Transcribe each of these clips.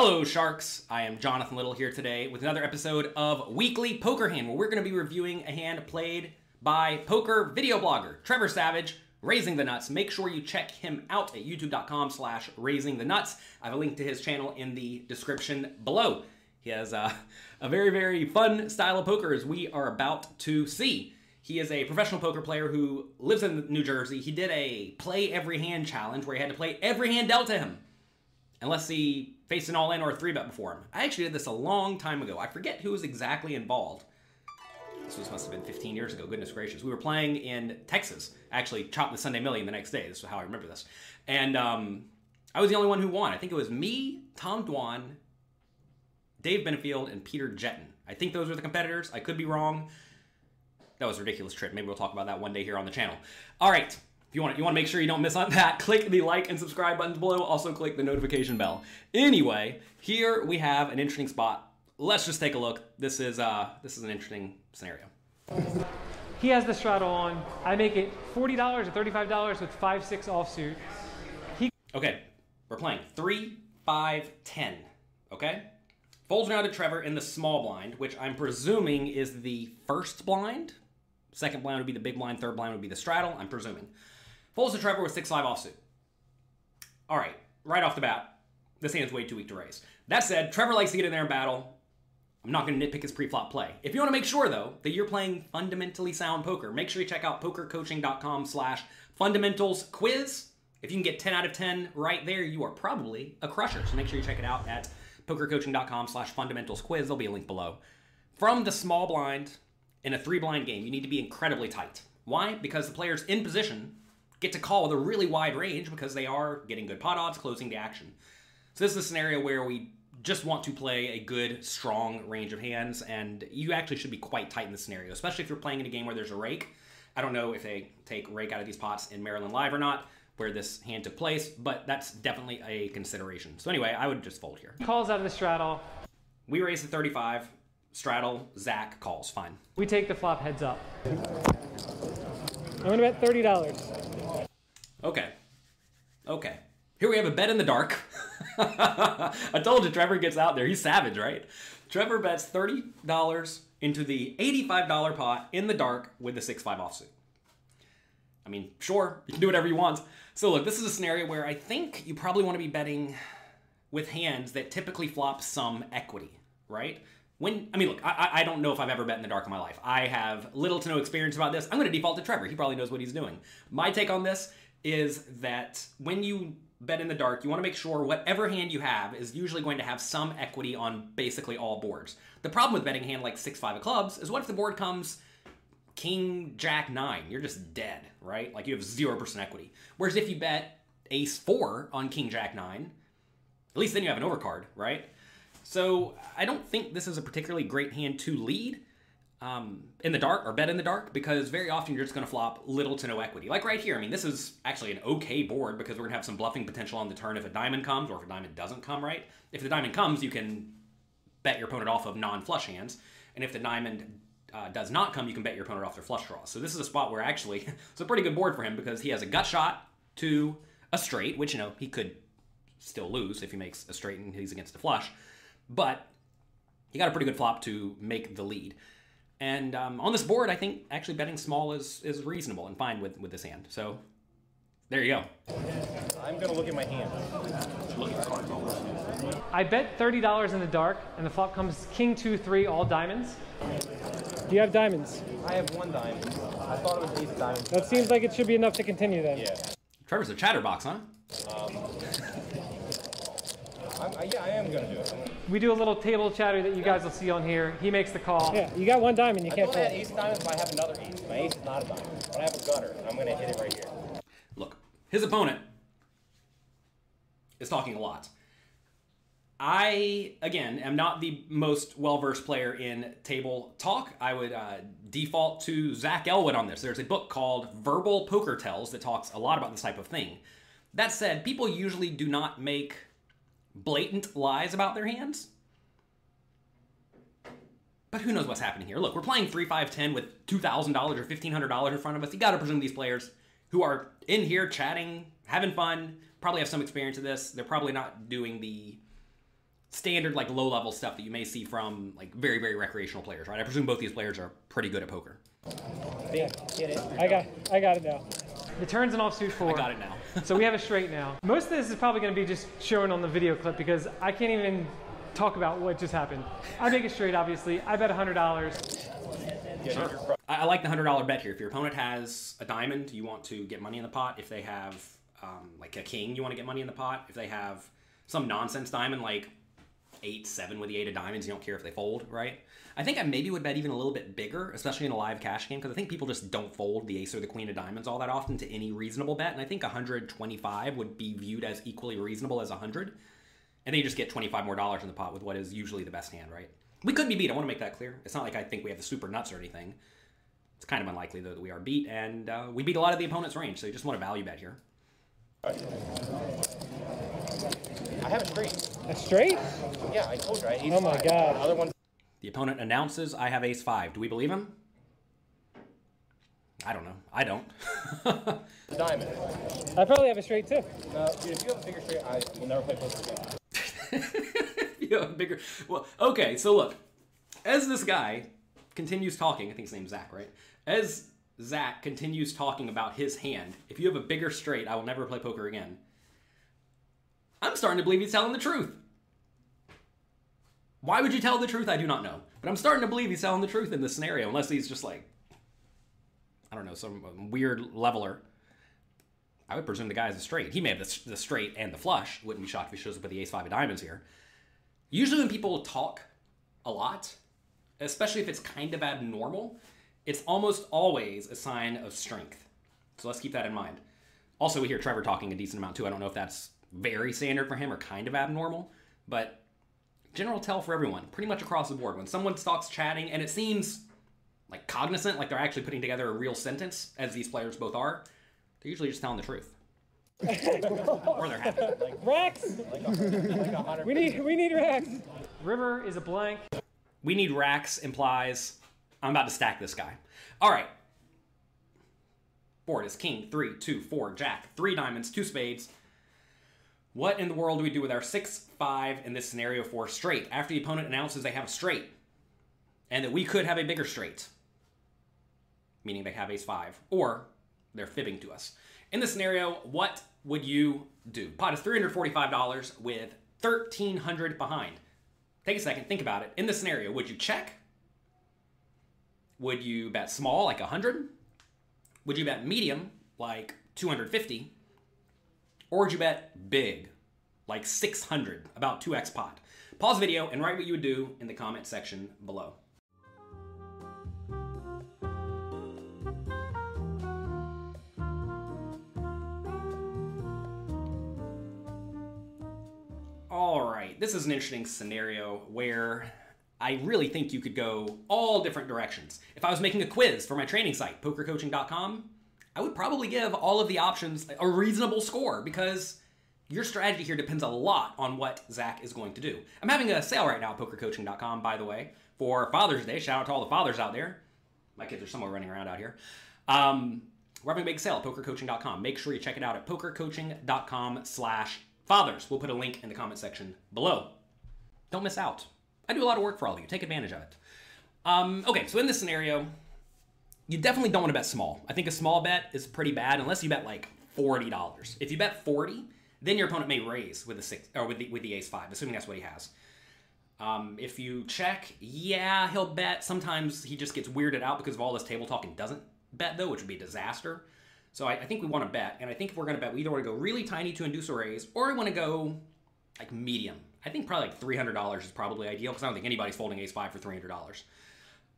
Hello, Sharks. I am Jonathan Little here today with another episode of Weekly Poker Hand, where we're going to be reviewing a hand played by poker video blogger Trevor Savage, Raising the Nuts. Make sure you check him out at youtube.com slash raising the nuts. I have a link to his channel in the description below. He has a, a very, very fun style of poker as we are about to see. He is a professional poker player who lives in New Jersey. He did a play every hand challenge where he had to play every hand dealt to him unless he faced an all in or a three bet before him. I actually did this a long time ago. I forget who was exactly involved. This was, must have been 15 years ago. Goodness gracious. We were playing in Texas. Actually chopped the Sunday Million the next day. This is how I remember this. And um, I was the only one who won. I think it was me, Tom Dwan, Dave Benefield, and Peter Jetton. I think those were the competitors. I could be wrong. That was a ridiculous trip. Maybe we'll talk about that one day here on the channel. All right. If you want, you want to make sure you don't miss on that, click the like and subscribe buttons below. Also, click the notification bell. Anyway, here we have an interesting spot. Let's just take a look. This is uh, this is an interesting scenario. He has the straddle on. I make it $40 or $35 with 5 6 offsuit. He Okay, we're playing three, five, ten. Okay, folds now to Trevor in the small blind, which I'm presuming is the first blind. Second blind would be the big blind. Third blind would be the straddle. I'm presuming. Folds to Trevor with six five offsuit. All right, right off the bat, this hand's way too weak to raise. That said, Trevor likes to get in there and battle. I'm not going to nitpick his pre-flop play. If you want to make sure, though, that you're playing fundamentally sound poker, make sure you check out pokercoaching.com slash fundamentals quiz. If you can get 10 out of 10 right there, you are probably a crusher. So make sure you check it out at pokercoaching.com slash fundamentals quiz. There'll be a link below. From the small blind in a three blind game, you need to be incredibly tight. Why? Because the players in position get to call with a really wide range because they are getting good pot odds, closing the action. So this is a scenario where we just want to play a good, strong range of hands, and you actually should be quite tight in this scenario, especially if you're playing in a game where there's a rake. I don't know if they take rake out of these pots in Maryland Live or not, where this hand took place, but that's definitely a consideration. So anyway, I would just fold here. calls out of the straddle. We raise to 35, straddle, Zach calls, fine. We take the flop heads up. I'm to bet $30. Okay. Okay. Here we have a bet in the dark. I told you Trevor gets out there. He's savage, right? Trevor bets $30 into the $85 pot in the dark with the 6 5 offsuit. I mean, sure, you can do whatever you want. So, look, this is a scenario where I think you probably want to be betting with hands that typically flop some equity, right? When I mean, look, I, I don't know if I've ever bet in the dark in my life. I have little to no experience about this. I'm going to default to Trevor. He probably knows what he's doing. My take on this is that when you bet in the dark, you want to make sure whatever hand you have is usually going to have some equity on basically all boards. The problem with betting hand like six five of clubs is what if the board comes king jack nine? You're just dead, right? Like you have zero percent equity. Whereas if you bet ace four on king jack nine, at least then you have an overcard, right? So I don't think this is a particularly great hand to lead um, in the dark or bet in the dark because very often you're just going to flop little to no equity. Like right here, I mean, this is actually an okay board because we're going to have some bluffing potential on the turn if a diamond comes or if a diamond doesn't come, right? If the diamond comes, you can bet your opponent off of non-flush hands, and if the diamond uh, does not come, you can bet your opponent off their flush draws. So this is a spot where actually it's a pretty good board for him because he has a gut shot to a straight, which you know he could still lose if he makes a straight and he's against a flush, but he got a pretty good flop to make the lead. And um, on this board, I think actually betting small is is reasonable and fine with with this hand. So there you go. I'm gonna look at my hand. I bet $30 in the dark, and the flop comes king, two, three, all diamonds. Do you have diamonds? I have one diamond. I thought it was ace diamonds. That seems like it should be enough to continue then. Yeah. Trevor's a chatterbox, huh? I'm, I, yeah, I am gonna do it. I'm gonna, We do a little table chatter that you guys will see on here. He makes the call. Yeah, you got one diamond, you I can't thought I had ace diamond, but I have another ace. My ace is not a diamond, but I have a gutter, and I'm gonna hit it right here. Look, his opponent is talking a lot. I, again, am not the most well versed player in table talk. I would uh, default to Zach Elwood on this. There's a book called Verbal Poker Tells that talks a lot about this type of thing. That said, people usually do not make blatant lies about their hands. But who knows what's happening here? Look, we're playing 3 5 10 with $2,000 or $1,500 in front of us. You got to presume these players who are in here chatting, having fun, probably have some experience of this. They're probably not doing the standard like low level stuff that you may see from like very very recreational players, right? I presume both these players are pretty good at poker. Yeah, get it. I got, I got it now. The turns an offsuit four. I got it now. So we have a straight now. Most of this is probably going to be just shown on the video clip because I can't even talk about what just happened. I make a straight, obviously. I bet $100. Get your pro- I, like the hundred dollar bet here. If your opponent has a diamond, you want to get money in the pot. If they have um, like a king, you want to get money in the pot. If they have some nonsense diamond like eight seven with the eight of diamonds, you don't care if they fold, right? I think I maybe would bet even a little bit bigger, especially in a live cash game, because I think people just don't fold the ace or the queen of diamonds all that often to any reasonable bet, and I think 125 would be viewed as equally reasonable as 100. And then you just get 25 more dollars in the pot with what is usually the best hand, right? We could be beat. I want to make that clear. It's not like I think we have the super nuts or anything. It's kind of unlikely though that we are beat, and uh, we beat a lot of the opponent's range. So you just want to value bet here. I have a straight. A straight? Yeah, I told you. I Oh my God. Other one. The opponent announces, "I have ace five. Do we believe him? I don't know. I don't. The diamond. I probably have a straight too. Uh, dude, if you have a bigger straight, I will never play poker again. you have a bigger. Well, okay. So look, as this guy continues talking, I think his name's Zach, right? As Zach continues talking about his hand, if you have a bigger straight, I will never play poker again. I'm starting to believe he's telling the truth. Why would you tell the truth? I do not know. But I'm starting to believe he's telling the truth in this scenario, unless he's just like, I don't know, some weird leveler. I would presume the guy is a straight. He may have the, the straight and the flush. Wouldn't be shocked if he shows up with the ace five of diamonds here. Usually, when people talk a lot, especially if it's kind of abnormal, it's almost always a sign of strength. So let's keep that in mind. Also, we hear Trevor talking a decent amount too. I don't know if that's very standard for him or kind of abnormal, but general tell for everyone, pretty much across the board. When someone starts chatting and it seems like cognizant, like they're actually putting together a real sentence, as these players both are, they're usually just telling the truth. or they're happy. Rex! Like a, like. We need, we need Rex. River is a blank. We need racks implies I'm about to stack this guy. All right. Board is king, three, two, four, jack, three diamonds, two spades. What in the world do we do with our six, five in this scenario for straight after the opponent announces they have a straight and that we could have a bigger straight, meaning they have ace five, or they're fibbing to us? In this scenario, what would you do? Pot is $345 with 1300 behind. Take a second, think about it. In this scenario, would you check? Would you bet small, like 100? Would you bet medium, like 250? Or you bet big, like 600, about 2x pot? Pause the video and write what you would do in the comment section below. All right, this is an interesting scenario where I really think you could go all different directions. If I was making a quiz for my training site, pokercoaching.com, I would probably give all of the options a reasonable score because your strategy here depends a lot on what Zach is going to do. I'm having a sale right now at pokercoaching.com, by the way, for Father's Day. Shout out to all the fathers out there. My kids are somewhere running around out here. Um, we're having a big sale at pokercoaching.com. Make sure you check it out at pokercoaching.com slash fathers. We'll put a link in the comment section below. Don't miss out. I do a lot of work for all of you. Take advantage of it. Um, okay, so in this scenario, you definitely don't want to bet small. I think a small bet is pretty bad unless you bet like forty dollars. If you bet forty, then your opponent may raise with the six or with the with the ace five, assuming that's what he has. Um, if you check, yeah, he'll bet. Sometimes he just gets weirded out because of all this table talk and doesn't bet though, which would be a disaster. So I, I think we want to bet, and I think if we're going to bet, we either want to go really tiny to induce a raise, or we want to go like medium. I think probably like three hundred dollars is probably ideal because I don't think anybody's folding ace five for three hundred dollars.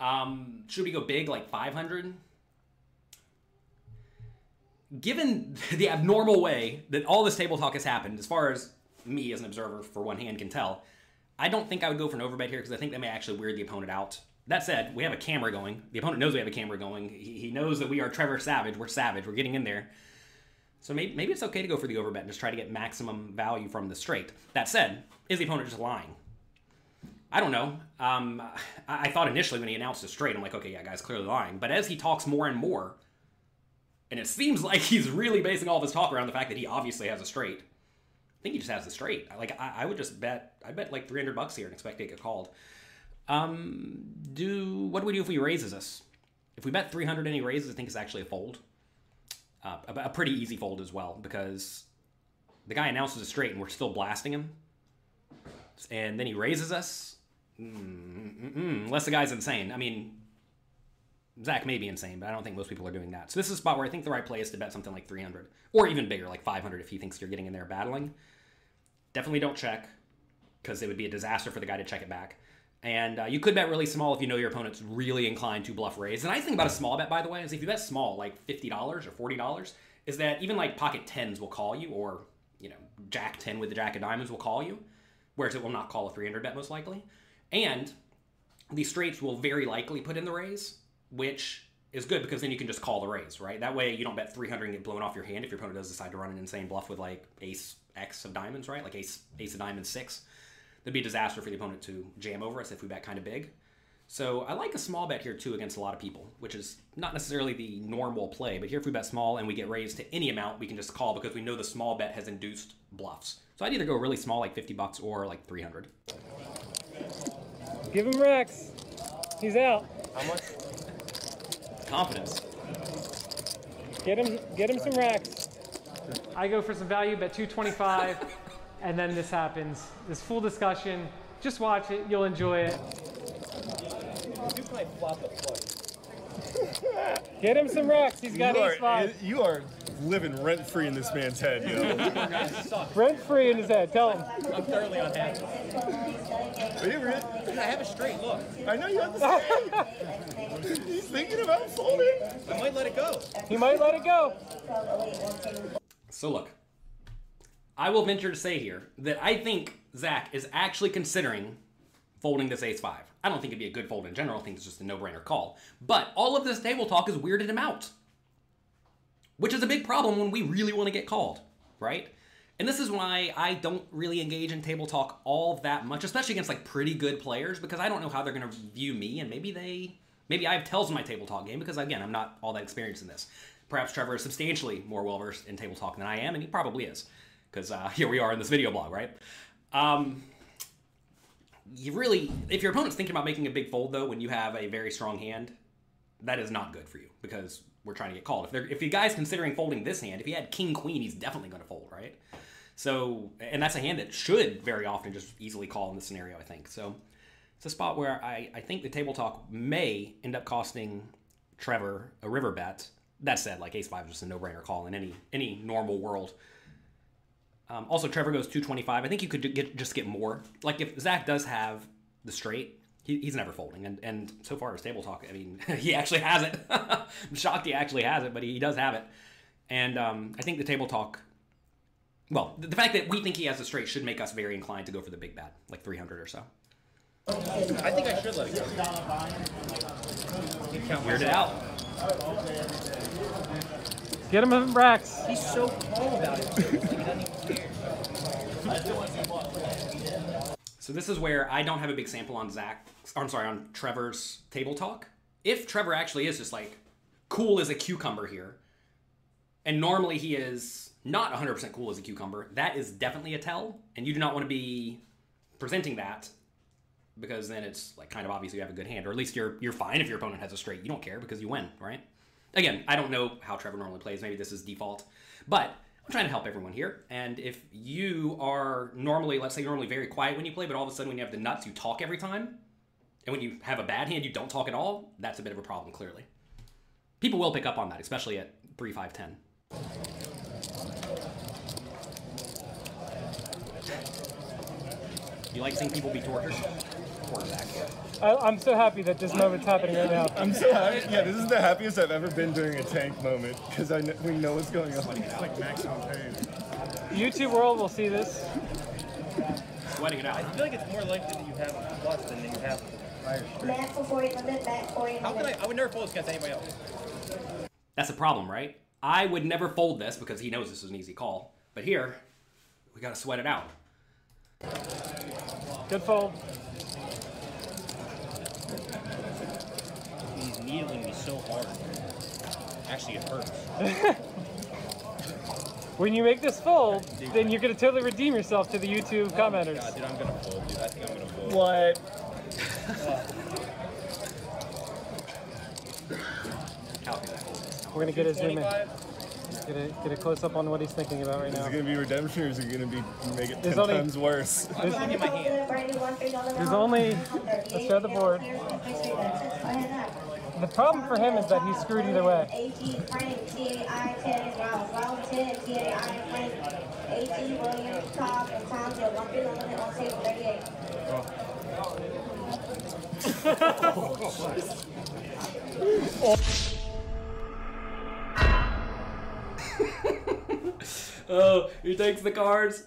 Um, should we go big like five hundred? Given the abnormal way that all this table talk has happened, as far as me as an observer for one hand can tell, I don't think I would go for an overbet here because I think that may actually weird the opponent out. That said, we have a camera going. The opponent knows we have a camera going. He, he knows that we are Trevor Savage. We're Savage. We're getting in there. So maybe, maybe it's okay to go for the overbet and just try to get maximum value from the straight. That said, is the opponent just lying? I don't know. Um, I, I thought initially when he announced the straight, I'm like, okay, yeah, guy's clearly lying. But as he talks more and more, and it seems like he's really basing all of his talk around the fact that he obviously has a straight, I think he just has the straight. Like I, I would just bet. I bet like three hundred bucks here and expect to get called. Um, do what do we do if he raises us? If we bet three hundred and he raises, I think it's actually a fold. Uh, a, a pretty easy fold as well because the guy announces a straight and we're still blasting him, and then he raises us. Mm-mm-mm, unless the guy's insane. I mean, Zach may be insane, but I don't think most people are doing that. So this is a spot where I think the right play is to bet something like 300 or even bigger, like 500 if he thinks you're getting in there battling. Definitely don't check because it would be a disaster for the guy to check it back. And uh, you could bet really small if you know your opponent's really inclined to bluff raise. And I think about a small bet, by the way, is if you bet small, like $50 or $40, is that even like pocket tens will call you, or, you know, jack 10 with the jack of diamonds will call you, whereas it will not call a 300 bet most likely. And the straights will very likely put in the raise, which is good because then you can just call the raise, right? That way you don't bet 300 and get blown off your hand if your opponent does decide to run an insane bluff with like ace X of diamonds, right? Like ace ace of diamonds six. That'd be a disaster for the opponent to jam over us if we bet kind of big. So I like a small bet here too against a lot of people, which is not necessarily the normal play. But here, if we bet small and we get raised to any amount, we can just call because we know the small bet has induced bluffs. So I'd either go really small, like 50 bucks, or like 300. Give him Rex. He's out. How much? Confidence. Get him, get him some racks. I go for some value, bet 225, and then this happens. This full discussion. Just watch it. You'll enjoy it. Duke might flop a flush. Get him some racks. He's got you ace five. you are living rent free in this man's head, yo. Rent free in his head. Tell him. I'm thoroughly unhappy. Are you really? I have a straight. Look, I know you understand. He's thinking about folding. I might let it go. He might let it go. So look, I will venture to say here that I think Zach is actually considering folding this ace five. I don't think it'd be a good fold in general. I think it's just a no-brainer call. But all of this table talk has weirded him out, which is a big problem when we really want to get called, right? And this is why I don't really engage in table talk all that much, especially against like pretty good players, because I don't know how they're going to view me, and maybe they, maybe I have tells in my table talk game because again, I'm not all that experienced in this. Perhaps Trevor is substantially more well versed in table talk than I am, and he probably is, because uh, here we are in this video blog, right? Um, you really, if your opponent's thinking about making a big fold though, when you have a very strong hand, that is not good for you because we're trying to get called. If they're, if the guy's considering folding this hand, if he had king queen, he's definitely going to fold, right? So, and that's a hand that should very often just easily call in this scenario, I think. So, it's a spot where I, I think the table talk may end up costing Trevor a river bet. That said, like ace five is just a no brainer call in any any normal world. Um, also, Trevor goes 225. I think you could get just get more. Like if Zach does have the straight, he, he's never folding. And and so far his table talk, I mean, he actually has it. I'm shocked he actually has it, but he, he does have it. And um, I think the table talk, well, the, the fact that we think he has the straight should make us very inclined to go for the big bet, like 300 or so. I think I should let it go. You count Weird it out. Get him in Rex. He's so calm about it. So this is where I don't have a big sample on Zach. I'm sorry, on Trevor's table talk. If Trevor actually is just like cool as a cucumber here, and normally he is not 100% cool as a cucumber, that is definitely a tell, and you do not want to be presenting that because then it's like kind of obvious you have a good hand, or at least you're you're fine if your opponent has a straight. You don't care because you win, right? Again, I don't know how Trevor normally plays. Maybe this is default, but I'm trying to help everyone here. And if you are normally, let's say, you're normally very quiet when you play, but all of a sudden when you have the nuts, you talk every time, and when you have a bad hand, you don't talk at all. That's a bit of a problem, clearly. People will pick up on that, especially at three, five, ten. You like seeing people be tortured? Poor Zach. I, I'm so happy that this moment's happening right now. I'm so happy. Yeah, this is the happiest I've ever been during a tank moment because I kn- we know what's going on. It's like maximum pain. YouTube world will see this. Sweating it out. I feel like it's more likely that you have a plus than that you have a higher straight. Matt for 400, Matt How 400. can I? I would never fold this against anybody else. That's a problem, right? I would never fold this because he knows this is an easy call. But here, we gotta sweat it out. Good fold. He's needling me so hard. Actually, it hurts. When you make this fold, then you're gonna totally redeem yourself to the YouTube oh, commenters. God, dude, I'm gonna fold, dude. I think I'm gonna fold. What? We're gonna get a zoom in. Get a, get a close up on what he's thinking about right Is now. Is it gonna be redemption or is it gonna be make it There's ten only- times worse? I'm gonna get my hand. There's only, let's show the board. The problem for him is that he's screwed either way. AT Frank, TAI 10, round, round 10, TAI Frank, AT Williams, Tom, and Tom, the one big on the on table 38. Oh, he takes the cards.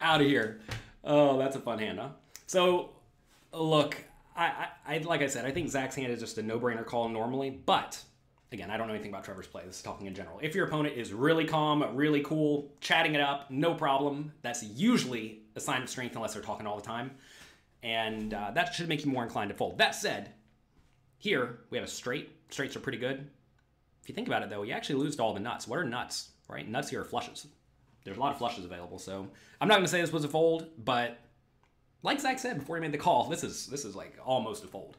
Out of here. Oh, that's a fun hand, huh? So, look, I, I, I like I said, I think Zach's hand is just a no-brainer call normally, but again, I don't know anything about Trevor's play. This is talking in general. If your opponent is really calm, really cool, chatting it up, no problem, that's usually a sign of strength unless they're talking all the time. And uh, that should make you more inclined to fold. That said, here we have a straight. Straights are pretty good. If you think about it, though, you actually lose to all the nuts. What are nuts, right? Nuts here are flushes. There's a lot of flushes available, so I'm not going to say this was a fold, but like Zach said before he made the call, this is this is like almost a fold.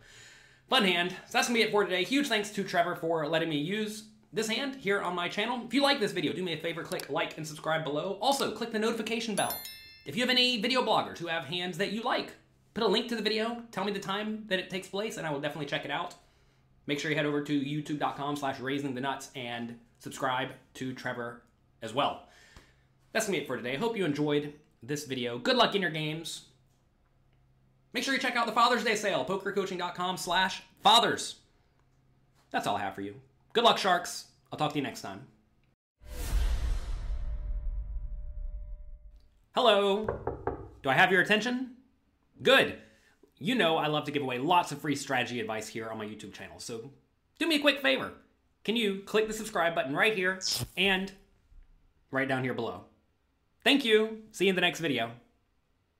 Fun hand. So that's gonna be it for today. Huge thanks to Trevor for letting me use this hand here on my channel. If you like this video, do me a favor, click like and subscribe below. Also, click the notification bell. If you have any video bloggers who have hands that you like, put a link to the video, tell me the time that it takes place, and I will definitely check it out. Make sure you head over to youtube.com slash raising the nuts and subscribe to Trevor as well. That's gonna be it for today. I hope you enjoyed this video. Good luck in your games. Make sure you check out the Father's Day sale, pokercoaching.com slash fathers. That's all I have for you. Good luck, Sharks. I'll talk to you next time. Hello. Do I have your attention? Good. You know I love to give away lots of free strategy advice here on my YouTube channel, so do me a quick favor. Can you click the subscribe button right here and right down here below? Thank you. See you in the next video.